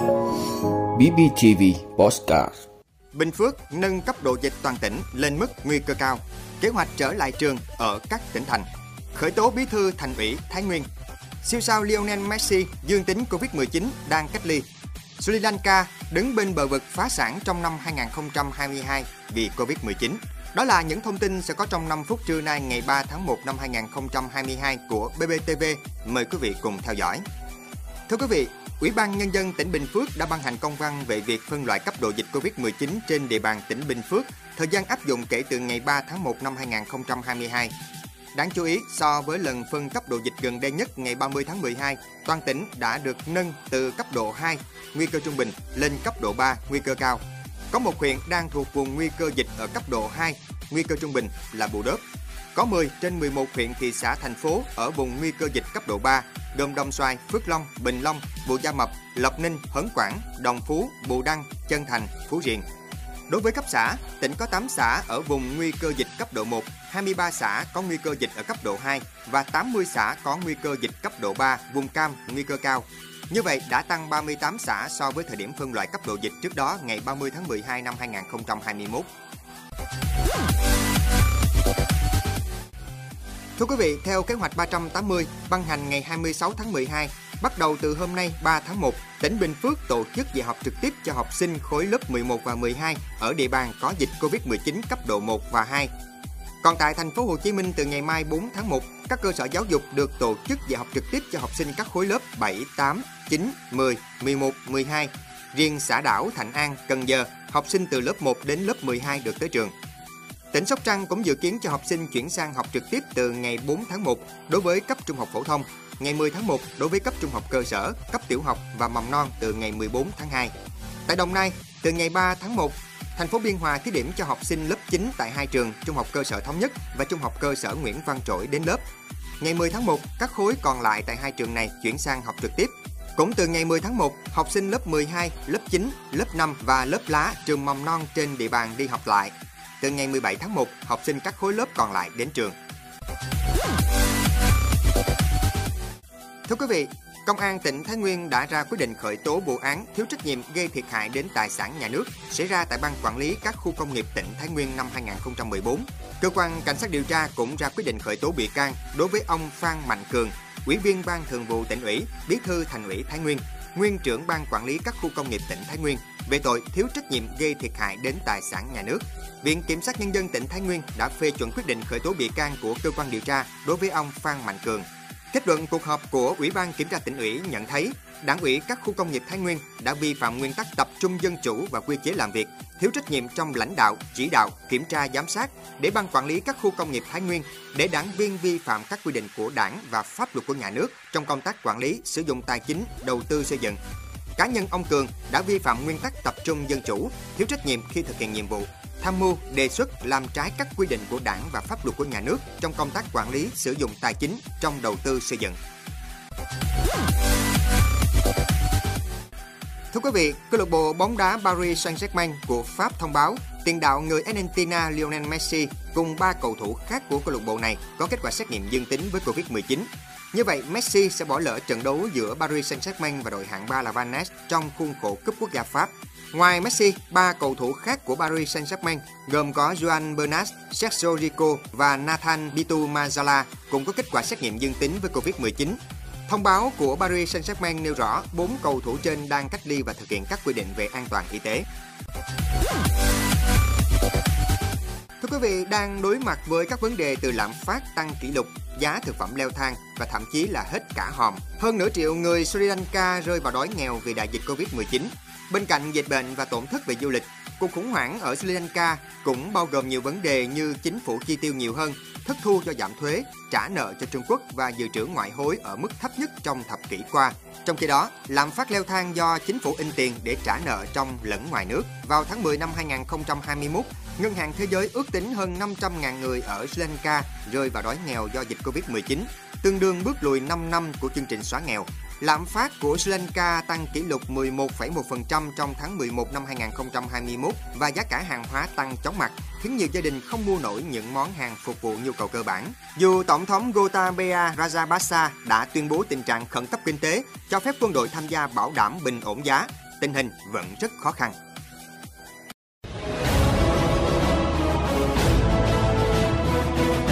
BBTV Postcard Bình Phước nâng cấp độ dịch toàn tỉnh lên mức nguy cơ cao. Kế hoạch trở lại trường ở các tỉnh thành. Khởi tố bí thư thành ủy Thái Nguyên. Siêu sao Lionel Messi dương tính Covid-19 đang cách ly. Sri Lanka đứng bên bờ vực phá sản trong năm 2022 vì Covid-19. Đó là những thông tin sẽ có trong 5 phút trưa nay ngày 3 tháng 1 năm 2022 của BBTV. Mời quý vị cùng theo dõi. Thưa quý vị, Ủy ban Nhân dân tỉnh Bình Phước đã ban hành công văn về việc phân loại cấp độ dịch COVID-19 trên địa bàn tỉnh Bình Phước, thời gian áp dụng kể từ ngày 3 tháng 1 năm 2022. Đáng chú ý, so với lần phân cấp độ dịch gần đây nhất ngày 30 tháng 12, toàn tỉnh đã được nâng từ cấp độ 2, nguy cơ trung bình, lên cấp độ 3, nguy cơ cao. Có một huyện đang thuộc vùng nguy cơ dịch ở cấp độ 2, nguy cơ trung bình là Bù Đốp. Có 10 trên 11 huyện thị xã thành phố ở vùng nguy cơ dịch cấp độ 3, gồm Đồng Xoài, Phước Long, Bình Long, Bù Gia Mập, Lộc Ninh, Hớn Quảng, Đồng Phú, Bù Đăng, Chân Thành, Phú Riềng. Đối với cấp xã, tỉnh có 8 xã ở vùng nguy cơ dịch cấp độ 1, 23 xã có nguy cơ dịch ở cấp độ 2 và 80 xã có nguy cơ dịch cấp độ 3, vùng cam, nguy cơ cao. Như vậy đã tăng 38 xã so với thời điểm phân loại cấp độ dịch trước đó ngày 30 tháng 12 năm 2021. Thưa quý vị, theo kế hoạch 380 ban hành ngày 26 tháng 12, bắt đầu từ hôm nay 3 tháng 1, tỉnh Bình Phước tổ chức dạy học trực tiếp cho học sinh khối lớp 11 và 12 ở địa bàn có dịch Covid-19 cấp độ 1 và 2. Còn tại thành phố Hồ Chí Minh từ ngày mai 4 tháng 1, các cơ sở giáo dục được tổ chức dạy học trực tiếp cho học sinh các khối lớp 7, 8, 9, 10, 11, 12. Riêng xã đảo Thạnh An, Cần Giờ, học sinh từ lớp 1 đến lớp 12 được tới trường. Tỉnh Sóc Trăng cũng dự kiến cho học sinh chuyển sang học trực tiếp từ ngày 4 tháng 1 đối với cấp trung học phổ thông, ngày 10 tháng 1 đối với cấp trung học cơ sở, cấp tiểu học và mầm non từ ngày 14 tháng 2. Tại Đồng Nai, từ ngày 3 tháng 1, thành phố Biên Hòa thí điểm cho học sinh lớp 9 tại hai trường Trung học cơ sở Thống nhất và Trung học cơ sở Nguyễn Văn Trỗi đến lớp. Ngày 10 tháng 1, các khối còn lại tại hai trường này chuyển sang học trực tiếp. Cũng từ ngày 10 tháng 1, học sinh lớp 12, lớp 9, lớp 5 và lớp lá trường mầm non trên địa bàn đi học lại. Từ ngày 17 tháng 1, học sinh các khối lớp còn lại đến trường. Thưa quý vị, Công an tỉnh Thái Nguyên đã ra quyết định khởi tố vụ án thiếu trách nhiệm gây thiệt hại đến tài sản nhà nước xảy ra tại Ban Quản lý các khu công nghiệp tỉnh Thái Nguyên năm 2014. Cơ quan Cảnh sát điều tra cũng ra quyết định khởi tố bị can đối với ông Phan Mạnh Cường, Ủy viên Ban Thường vụ tỉnh ủy, Bí thư Thành ủy Thái Nguyên, nguyên trưởng Ban Quản lý các khu công nghiệp tỉnh Thái Nguyên về tội thiếu trách nhiệm gây thiệt hại đến tài sản nhà nước. Viện Kiểm sát Nhân dân tỉnh Thái Nguyên đã phê chuẩn quyết định khởi tố bị can của cơ quan điều tra đối với ông Phan Mạnh Cường. Kết luận cuộc họp của Ủy ban Kiểm tra tỉnh ủy nhận thấy, Đảng ủy các khu công nghiệp Thái Nguyên đã vi phạm nguyên tắc tập trung dân chủ và quy chế làm việc, thiếu trách nhiệm trong lãnh đạo, chỉ đạo, kiểm tra giám sát để ban quản lý các khu công nghiệp Thái Nguyên để đảng viên vi phạm các quy định của Đảng và pháp luật của nhà nước trong công tác quản lý, sử dụng tài chính, đầu tư xây dựng. Cá nhân ông Cường đã vi phạm nguyên tắc tập trung dân chủ, thiếu trách nhiệm khi thực hiện nhiệm vụ, tham mưu, đề xuất làm trái các quy định của Đảng và pháp luật của nhà nước trong công tác quản lý sử dụng tài chính trong đầu tư xây dựng. Thưa quý vị, câu lạc bộ bóng đá Paris Saint-Germain của Pháp thông báo tiền đạo người Argentina Lionel Messi cùng ba cầu thủ khác của câu lạc bộ này có kết quả xét nghiệm dương tính với Covid-19. Như vậy, Messi sẽ bỏ lỡ trận đấu giữa Paris Saint-Germain và đội hạng 3 là Vannes trong khuôn khổ cúp quốc gia Pháp. Ngoài Messi, ba cầu thủ khác của Paris Saint-Germain gồm có Juan Bernat, Sergio Rico và Nathan Bitu Mazala cũng có kết quả xét nghiệm dương tính với Covid-19. Thông báo của Paris Saint-Germain nêu rõ bốn cầu thủ trên đang cách ly và thực hiện các quy định về an toàn y tế. Thưa quý vị, đang đối mặt với các vấn đề từ lạm phát tăng kỷ lục, giá thực phẩm leo thang và thậm chí là hết cả hòm. Hơn nửa triệu người Sri Lanka rơi vào đói nghèo vì đại dịch Covid-19. Bên cạnh dịch bệnh và tổn thất về du lịch, cuộc khủng hoảng ở Sri Lanka cũng bao gồm nhiều vấn đề như chính phủ chi tiêu nhiều hơn, thất thu do giảm thuế, trả nợ cho Trung Quốc và dự trữ ngoại hối ở mức thấp nhất trong thập kỷ qua. Trong khi đó, lạm phát leo thang do chính phủ in tiền để trả nợ trong lẫn ngoài nước. Vào tháng 10 năm 2021, Ngân hàng Thế giới ước tính hơn 500.000 người ở Sri Lanka rơi vào đói nghèo do dịch Covid-19, tương đương bước lùi 5 năm của chương trình xóa nghèo. Lạm phát của Sri Lanka tăng kỷ lục 11,1% trong tháng 11 năm 2021 và giá cả hàng hóa tăng chóng mặt, khiến nhiều gia đình không mua nổi những món hàng phục vụ nhu cầu cơ bản. Dù Tổng thống Gotabaya Rajapaksa đã tuyên bố tình trạng khẩn cấp kinh tế, cho phép quân đội tham gia bảo đảm bình ổn giá, tình hình vẫn rất khó khăn.